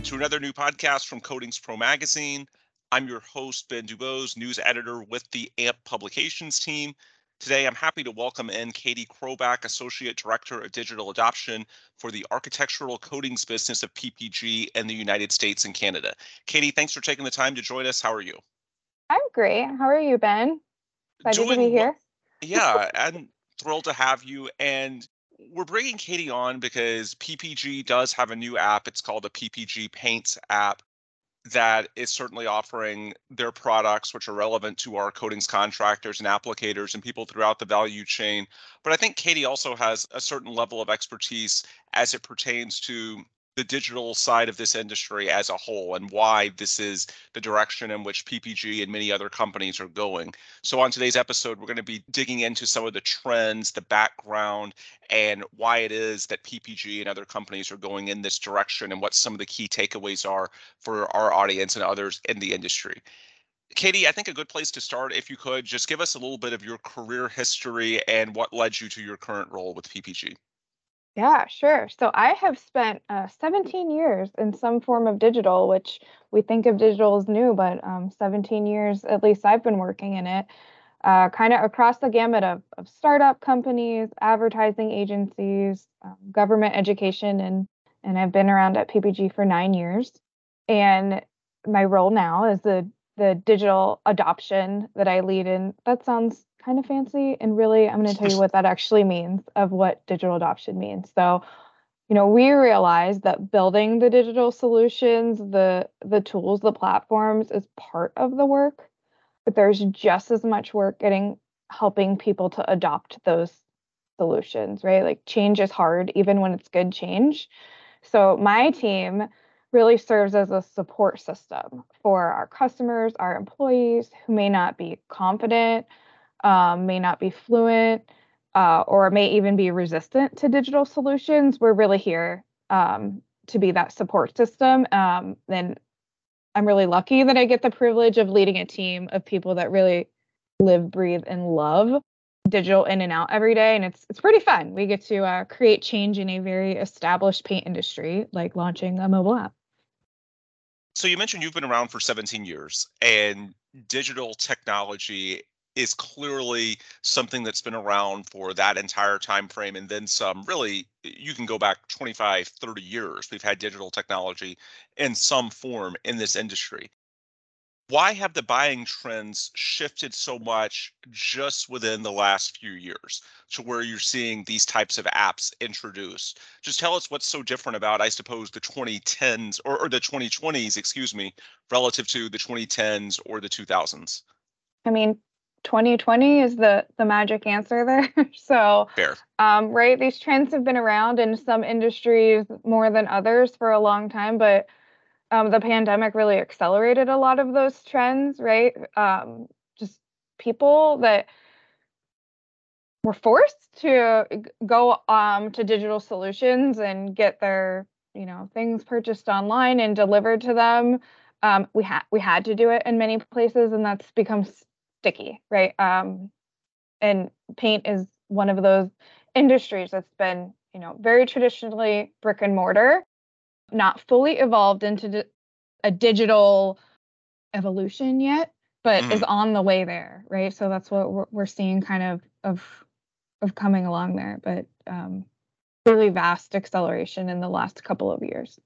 In to another new podcast from Coatings Pro Magazine. I'm your host, Ben Dubose, news editor with the AMP Publications team. Today, I'm happy to welcome in Katie Chrobak, Associate Director of Digital Adoption for the architectural coatings business of PPG in the United States and Canada. Katie, thanks for taking the time to join us. How are you? I'm great. How are you, Ben? Doing to be here. Yeah, I'm thrilled to have you. And we're bringing Katie on because PPG does have a new app. It's called the PPG Paints app that is certainly offering their products, which are relevant to our coatings contractors and applicators and people throughout the value chain. But I think Katie also has a certain level of expertise as it pertains to the digital side of this industry as a whole and why this is the direction in which PPG and many other companies are going. So, on today's episode, we're going to be digging into some of the trends, the background, and why it is that PPG and other companies are going in this direction and what some of the key takeaways are for our audience and others in the industry. Katie, I think a good place to start, if you could, just give us a little bit of your career history and what led you to your current role with PPG. Yeah, sure. So I have spent uh, 17 years in some form of digital, which we think of digital as new, but um, 17 years at least I've been working in it, uh, kind of across the gamut of, of startup companies, advertising agencies, um, government education, and and I've been around at PPG for nine years. And my role now is the the digital adoption that I lead in. That sounds kind of fancy and really i'm going to tell you what that actually means of what digital adoption means. So you know we realize that building the digital solutions the the tools the platforms is part of the work but there's just as much work getting helping people to adopt those solutions right? Like change is hard even when it's good change. So my team really serves as a support system for our customers our employees who may not be confident um, may not be fluent, uh, or may even be resistant to digital solutions, we're really here um, to be that support system. Um, and I'm really lucky that I get the privilege of leading a team of people that really live, breathe, and love digital in and out every day, and it's it's pretty fun. We get to uh, create change in a very established paint industry, like launching a mobile app. So you mentioned you've been around for 17 years, and digital technology is clearly something that's been around for that entire time frame and then some really you can go back 25 30 years we've had digital technology in some form in this industry. Why have the buying trends shifted so much just within the last few years to where you're seeing these types of apps introduced? Just tell us what's so different about i suppose the 2010s or, or the 2020s excuse me relative to the 2010s or the 2000s I mean, 2020 is the the magic answer there. so, um, right, these trends have been around in some industries more than others for a long time, but um, the pandemic really accelerated a lot of those trends, right? Um, just people that were forced to go um, to digital solutions and get their you know things purchased online and delivered to them. Um, we had we had to do it in many places, and that's become sticky, right? Um, and paint is one of those industries that's been, you know, very traditionally brick and mortar, not fully evolved into a digital evolution yet, but mm. is on the way there, right? So that's what we're, we're seeing kind of of of coming along there, but um, really vast acceleration in the last couple of years.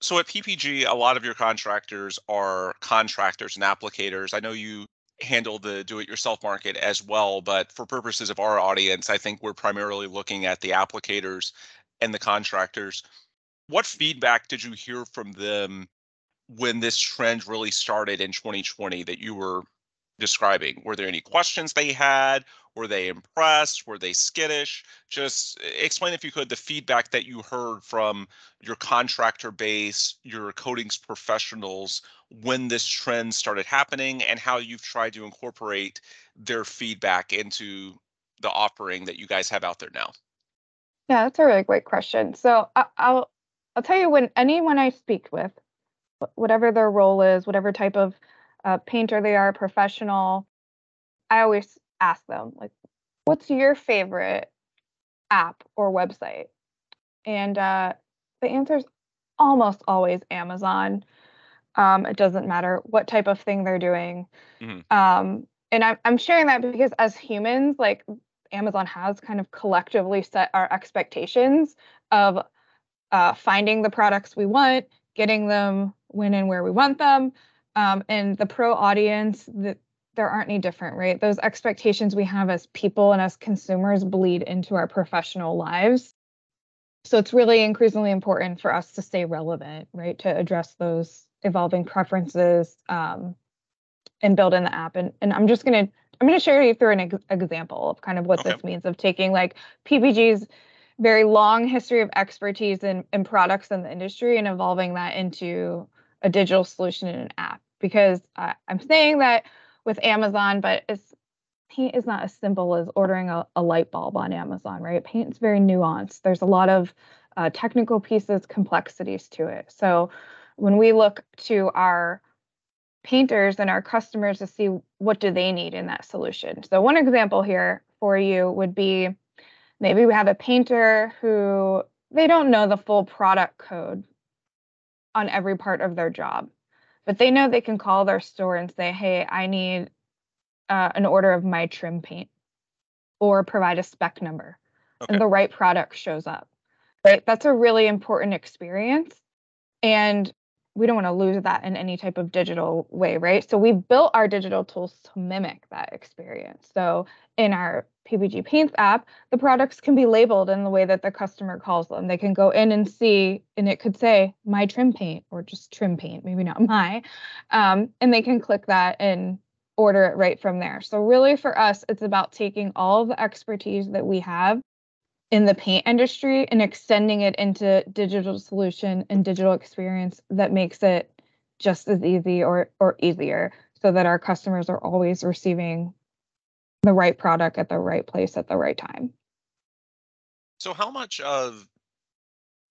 So at PPG, a lot of your contractors are contractors and applicators. I know you handle the do it yourself market as well. But for purposes of our audience, I think we're primarily looking at the applicators and the contractors. What feedback did you hear from them when this trend really started in 2020 that you were describing? Were there any questions they had? Were they impressed? Were they skittish? Just explain, if you could, the feedback that you heard from your contractor base, your coatings professionals when this trend started happening, and how you've tried to incorporate their feedback into the offering that you guys have out there now. Yeah, that's a really great question. So I'll I'll tell you when anyone I speak with, whatever their role is, whatever type of uh, painter they are, professional, I always ask them like, "What's your favorite app or website?" And uh, the answer is almost always Amazon. Um, it doesn't matter what type of thing they're doing. Mm-hmm. Um, and I'm, I'm sharing that because as humans, like Amazon has kind of collectively set our expectations of uh, finding the products we want, getting them when and where we want them. Um, and the pro audience, that there aren't any different, right? Those expectations we have as people and as consumers bleed into our professional lives. So it's really increasingly important for us to stay relevant, right? To address those evolving preferences um, and build in the app. And, and I'm just going to I'm going to share you through an ex- example of kind of what okay. this means of taking like PPG's very long history of expertise in, in products in the industry and evolving that into a digital solution in an app. Because uh, I'm saying that with Amazon, but it's paint is not as simple as ordering a, a light bulb on Amazon, right? Paint is very nuanced. There's a lot of uh, technical pieces, complexities to it. So when we look to our painters and our customers to see what do they need in that solution. So one example here for you would be maybe we have a painter who they don't know the full product code on every part of their job, but they know they can call their store and say, "Hey, I need uh, an order of my trim paint," or provide a spec number, okay. and the right product shows up. Right, that's a really important experience, and we don't want to lose that in any type of digital way, right? So we've built our digital tools to mimic that experience. So in our PPG Paints app, the products can be labeled in the way that the customer calls them. They can go in and see, and it could say my trim paint or just trim paint, maybe not my, um, and they can click that and order it right from there. So really for us, it's about taking all the expertise that we have in the paint industry and extending it into digital solution and digital experience that makes it just as easy or or easier so that our customers are always receiving the right product at the right place at the right time. So how much of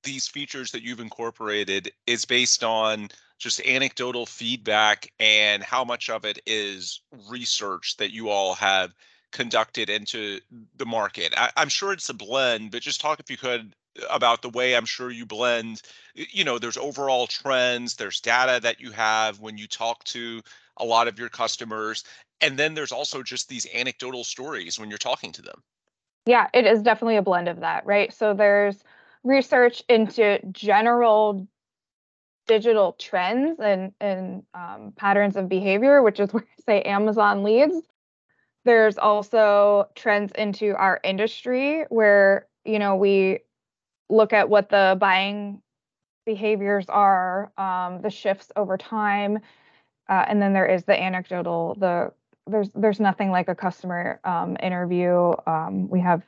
these features that you've incorporated is based on just anecdotal feedback and how much of it is research that you all have conducted into the market? I, am sure it's a blend, but just talk if you could about the way I'm sure you blend. You know, there's overall trends, there's data that you have when you talk to a lot of your customers, and then there's also just these anecdotal stories when you're talking to them. Yeah, it is definitely a blend of that, right? So there's research into general digital trends and and um, patterns of behavior, which is where say Amazon leads. There's also trends into our industry where, you know, we look at what the buying behaviors are, um, the shifts over time, uh, and then there is the anecdotal. The there's there's nothing like a customer um, interview. Um, we have,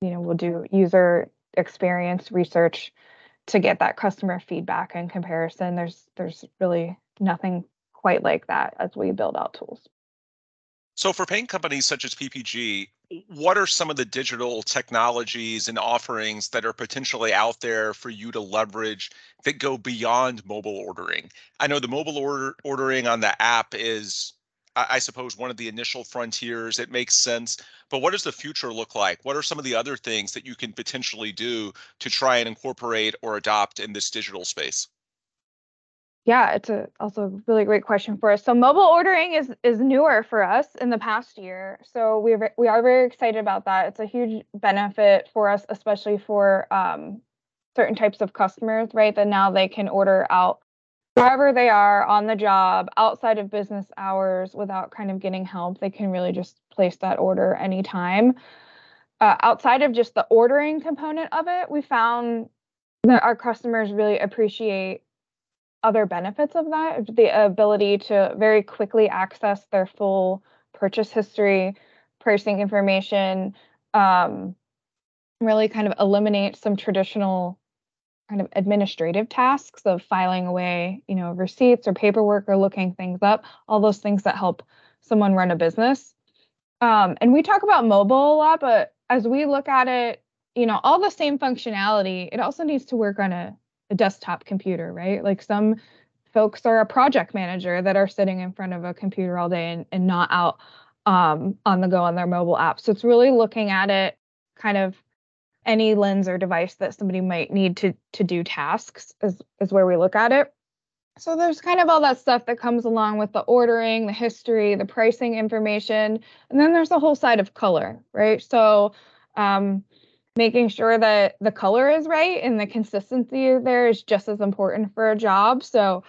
you know, we'll do user experience research to get that customer feedback and comparison. There's there's really nothing quite like that as we build out tools. So, for paint companies such as PPG, what are some of the digital technologies and offerings that are potentially out there for you to leverage that go beyond mobile ordering? I know the mobile order ordering on the app is, I suppose, one of the initial frontiers. It makes sense. But what does the future look like? What are some of the other things that you can potentially do to try and incorporate or adopt in this digital space? Yeah, it's a also a really great question for us. So mobile ordering is is newer for us in the past year. So we are we are very excited about that. It's a huge benefit for us, especially for um, certain types of customers, right? That now they can order out wherever they are on the job, outside of business hours, without kind of getting help. They can really just place that order anytime. Uh, outside of just the ordering component of it, we found that our customers really appreciate other benefits of that the ability to very quickly access their full purchase history pricing information um, really kind of eliminate some traditional kind of administrative tasks of filing away you know receipts or paperwork or looking things up all those things that help someone run a business. Um, and we talk about mobile a lot but as we look at it you know all the same functionality it also needs to work on a a desktop computer, right? Like some folks are a project manager that are sitting in front of a computer all day and, and not out um, on the go on their mobile app. So it's really looking at it kind of any lens or device that somebody might need to to do tasks is is where we look at it. So there's kind of all that stuff that comes along with the ordering, the history, the pricing information, and then there's the whole side of color, right? So um, making sure that the color is right and the consistency there is just as important for a job. So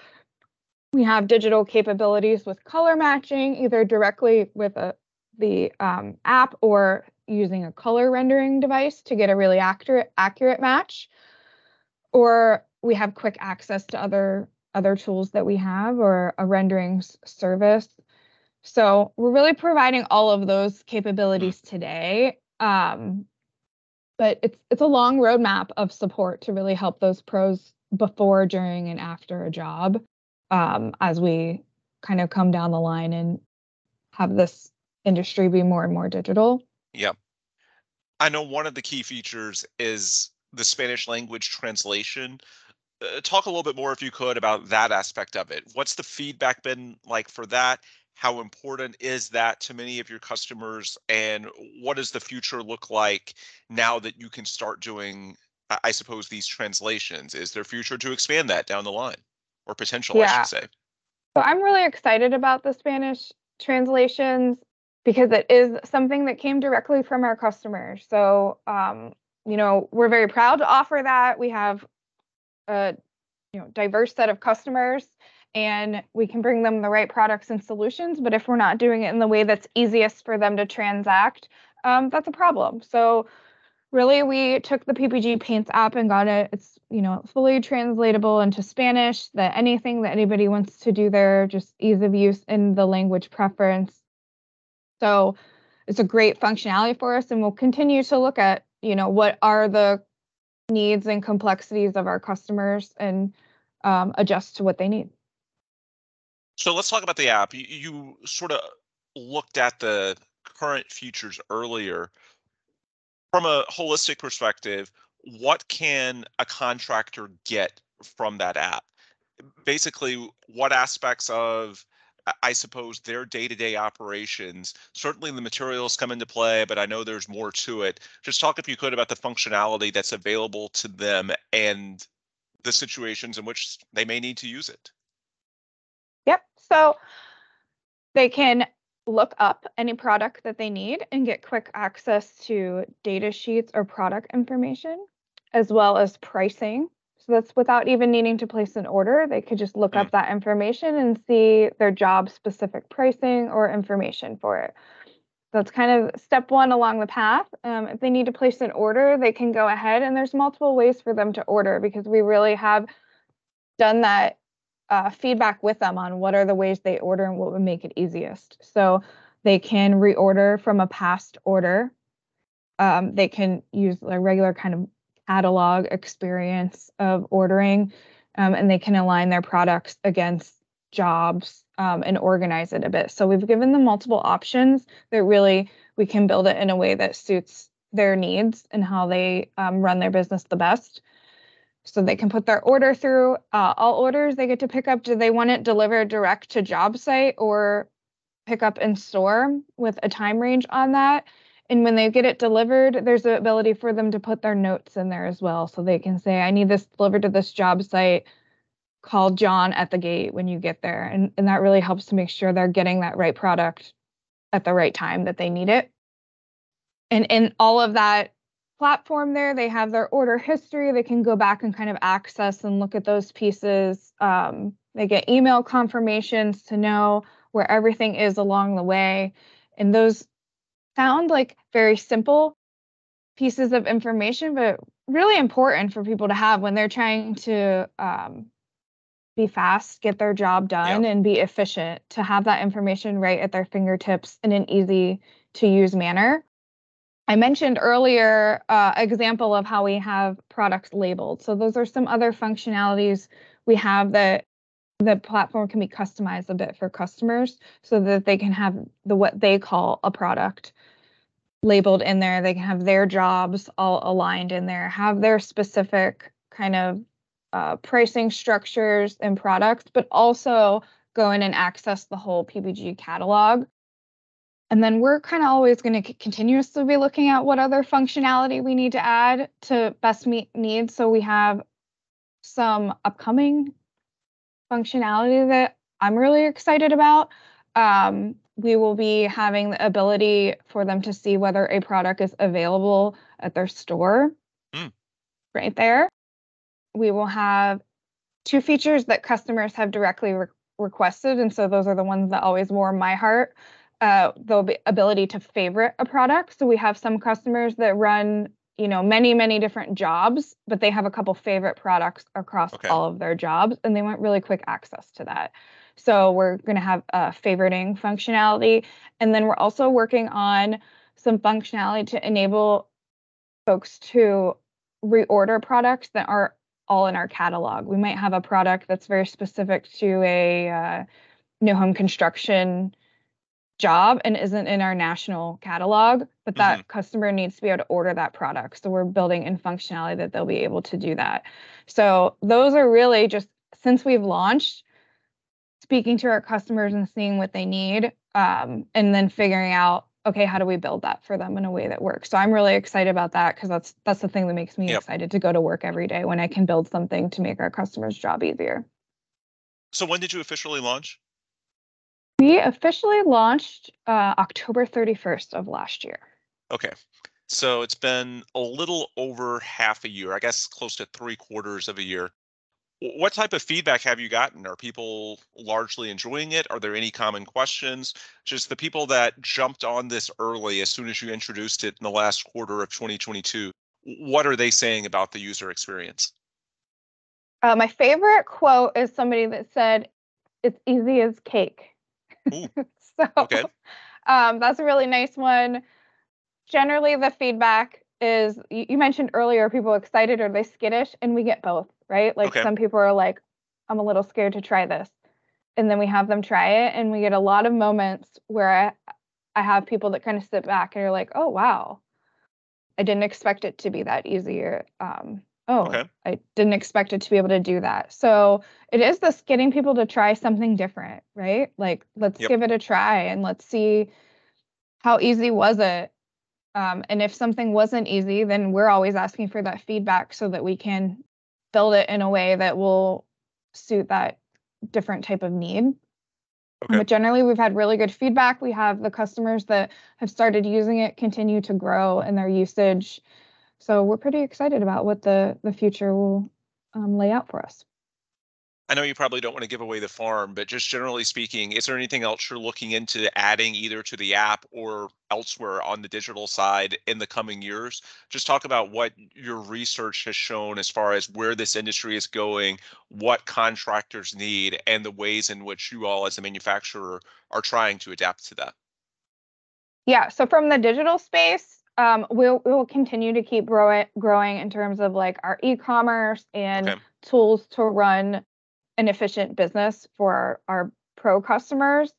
we have digital capabilities with color matching, either directly with a, the um, app or using a color rendering device to get a really accurate accurate match. Or we have quick access to other other tools that we have or a rendering service. So we're really providing all of those capabilities today. Um, but it's it's a long roadmap of support to really help those pros before, during, and after a job um, as we kind of come down the line and have this industry be more and more digital. Yeah. I know one of the key features is the Spanish language translation. Uh, talk a little bit more, if you could, about that aspect of it. What's the feedback been like for that? How important is that to many of your customers? And what does the future look like now that you can start doing, I suppose, these translations? Is there future to expand that down the line or potential, yeah. I should say? So I'm really excited about the Spanish translations because it is something that came directly from our customers. So, um, you know, we're very proud to offer that. We have a you know diverse set of customers and we can bring them the right products and solutions. But if we're not doing it in the way that's easiest for them to transact, um, that's a problem. So really we took the ppg paints app and got it it's you know fully translatable into spanish that anything that anybody wants to do there just ease of use in the language preference so it's a great functionality for us and we'll continue to look at you know what are the needs and complexities of our customers and um, adjust to what they need so let's talk about the app. You, you sort of looked at the current features earlier. From a holistic perspective, what can a contractor get from that app? Basically, what aspects of I suppose their day-to-day operations. Certainly the materials come into play, but I know there's more to it. Just talk if you could about the functionality that's available to them and the situations in which they may need to use it. So they can look up any product that they need and get quick access to data sheets or product information, as well as pricing. So that's without even needing to place an order. They could just look up mm. that information and see their job specific pricing or information for it. So That's kind of step one along the path. Um, if they need to place an order, they can go ahead and there's multiple ways for them to order because we really have done that uh, feedback with them on what are the ways they order and what would make it easiest. So they can reorder from a past order. Um, they can use a regular kind of catalog experience of ordering, um, and they can align their products against jobs um, and organize it a bit. So we've given them multiple options that really we can build it in a way that suits their needs and how they um, run their business the best so they can put their order through. Uh, all orders they get to pick up. Do they want it delivered direct to job site or pick up in store with a time range on that? And when they get it delivered, there's the ability for them to put their notes in there as well. So they can say, I need this delivered to this job site. Call John at the gate when you get there. And, and that really helps to make sure they're getting that right product at the right time that they need it. And in all of that platform there. They have their order history. They can go back and kind of access and look at those pieces. Um, they get email confirmations to know where everything is along the way. And those sound like very simple pieces of information, but really important for people to have when they're trying to um, be fast, get their job done, yep. and be efficient to have that information right at their fingertips in an easy to use manner. I mentioned earlier uh, example of how we have products labeled. So those are some other functionalities we have that the platform can be customized a bit for customers so that they can have the what they call a product labeled in there. They can have their jobs all aligned in there, have their specific kind of uh, pricing structures and products, but also go in and access the whole PPG catalog and then we're kind of always going to continuously be looking at what other functionality we need to add to best meet needs. So we have some upcoming functionality that I'm really excited about. Um, we will be having the ability for them to see whether a product is available at their store mm. right there. We will have two features that customers have directly re- requested. And so those are the ones that always warm my heart. Uh, the ability to favorite a product. So we have some customers that run, you know, many, many different jobs, but they have a couple favorite products across okay. all of their jobs, and they want really quick access to that. So we're going to have a favoriting functionality. And then we're also working on some functionality to enable folks to reorder products that are all in our catalog. We might have a product that's very specific to a uh, new home construction job and isn't in our national catalog, but that mm-hmm. customer needs to be able to order that product. So we're building in functionality that they'll be able to do that. So those are really just since we've launched, speaking to our customers and seeing what they need, um, and then figuring out okay, how do we build that for them in a way that works? So I'm really excited about that because that's that's the thing that makes me yep. excited to go to work every day when I can build something to make our customers' job easier. So when did you officially launch? We officially launched uh, October 31st of last year. Okay. So it's been a little over half a year, I guess close to three quarters of a year. What type of feedback have you gotten? Are people largely enjoying it? Are there any common questions? Just the people that jumped on this early as soon as you introduced it in the last quarter of 2022, what are they saying about the user experience? Uh, my favorite quote is somebody that said, It's easy as cake. so okay. um, that's a really nice one. Generally, the feedback is you, you mentioned earlier people excited or they skittish, and we get both right? Like okay. some people are like, I'm a little scared to try this. And then we have them try it and we get a lot of moments where I, I have people that kind of sit back and are like, oh wow. I didn't expect it to be that easier. Um, oh, okay. I didn't expect it to be able to do that. So it is this getting people to try something different, right? Like let's yep. give it a try and let's see how easy was it um, and if something wasn't easy, then we're always asking for that feedback so that we can build it in a way that will suit that different type of need. Okay. But generally, we've had really good feedback. We have the customers that have started using it continue to grow in their usage. So we're pretty excited about what the the future will um, lay out for us. I know you probably don't want to give away the farm, but just generally speaking, is there anything else you're looking into adding either to the app or elsewhere on the digital side in the coming years? Just talk about what your research has shown as far as where this industry is going, what contractors need, and the ways in which you all as a manufacturer are trying to adapt to that. Yeah, so from the digital space, um, we'll we'll continue to keep growing growing in terms of like our e-commerce and okay. tools to run an efficient business for our, our pro customers.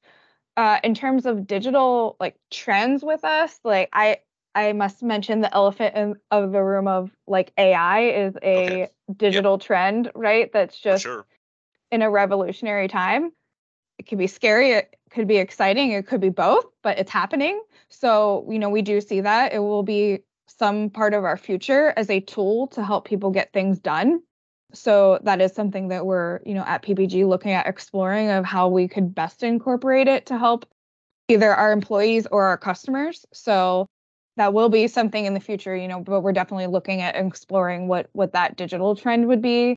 Uh, in terms of digital like trends with us, like I I must mention the elephant in of the room of like AI is a okay. digital yep. trend, right? That's just sure. in a revolutionary time. It could be scary, it could be exciting, it could be both, but it's happening. So, you know, we do see that. It will be some part of our future as a tool to help people get things done so that is something that we're you know at ppg looking at exploring of how we could best incorporate it to help either our employees or our customers so that will be something in the future you know but we're definitely looking at exploring what what that digital trend would be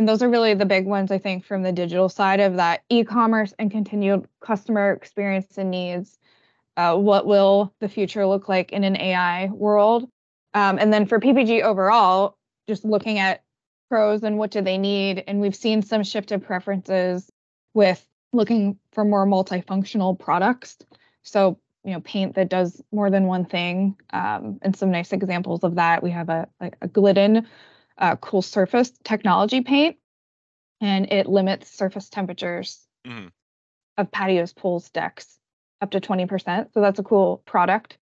and those are really the big ones i think from the digital side of that e-commerce and continued customer experience and needs uh, what will the future look like in an ai world um, and then for ppg overall just looking at pros and what do they need. And we've seen some shift of preferences with looking for more multifunctional products. So, you know, paint that does more than one thing. Um, and some nice examples of that. We have a, a, a Glidden uh, cool surface technology paint, and it limits surface temperatures mm-hmm. of patios, pools, decks up to 20%. So that's a cool product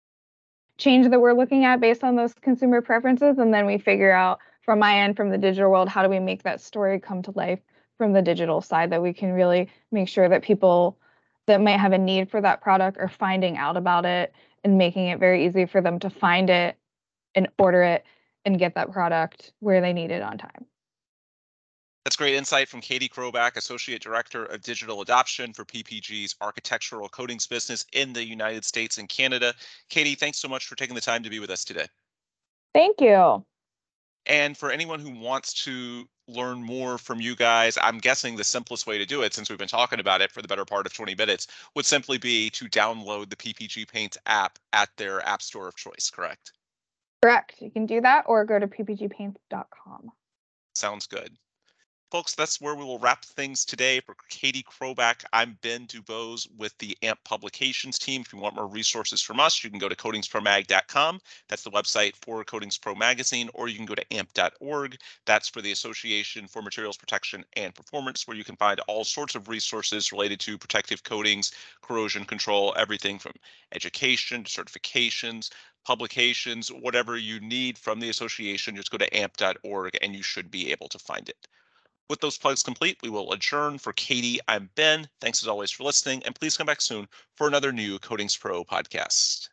change that we're looking at based on those consumer preferences. And then we figure out from my end, from the digital world, how do we make that story come to life from the digital side that we can really make sure that people that might have a need for that product are finding out about it and making it very easy for them to find it and order it and get that product where they need it on time. That's great insight from Katie Chrobak, Associate Director of Digital Adoption for PPG's architectural coatings business in the United States and Canada. Katie, thanks so much for taking the time to be with us today. Thank you. And for anyone who wants to learn more from you guys, I'm guessing the simplest way to do it, since we've been talking about it for the better part of 20 minutes, would simply be to download the PPG Paints app at their app store of choice, correct? Correct. You can do that or go to ppgpaints.com. Sounds good. Folks, that's where we will wrap things today. For Katie Chrobak, I'm Ben Dubose with the AMP Publications team. If you want more resources from us, you can go to coatingspromag.com. That's the website for Coatings Pro Magazine, or you can go to amp.org. That's for the Association for Materials Protection and Performance, where you can find all sorts of resources related to protective coatings, corrosion control, everything from education to certifications, publications, whatever you need from the association, just go to amp.org and you should be able to find it. With those plugs complete, we will adjourn. For Katie, I'm Ben. Thanks as always for listening, and please come back soon for another new Coatings Pro podcast.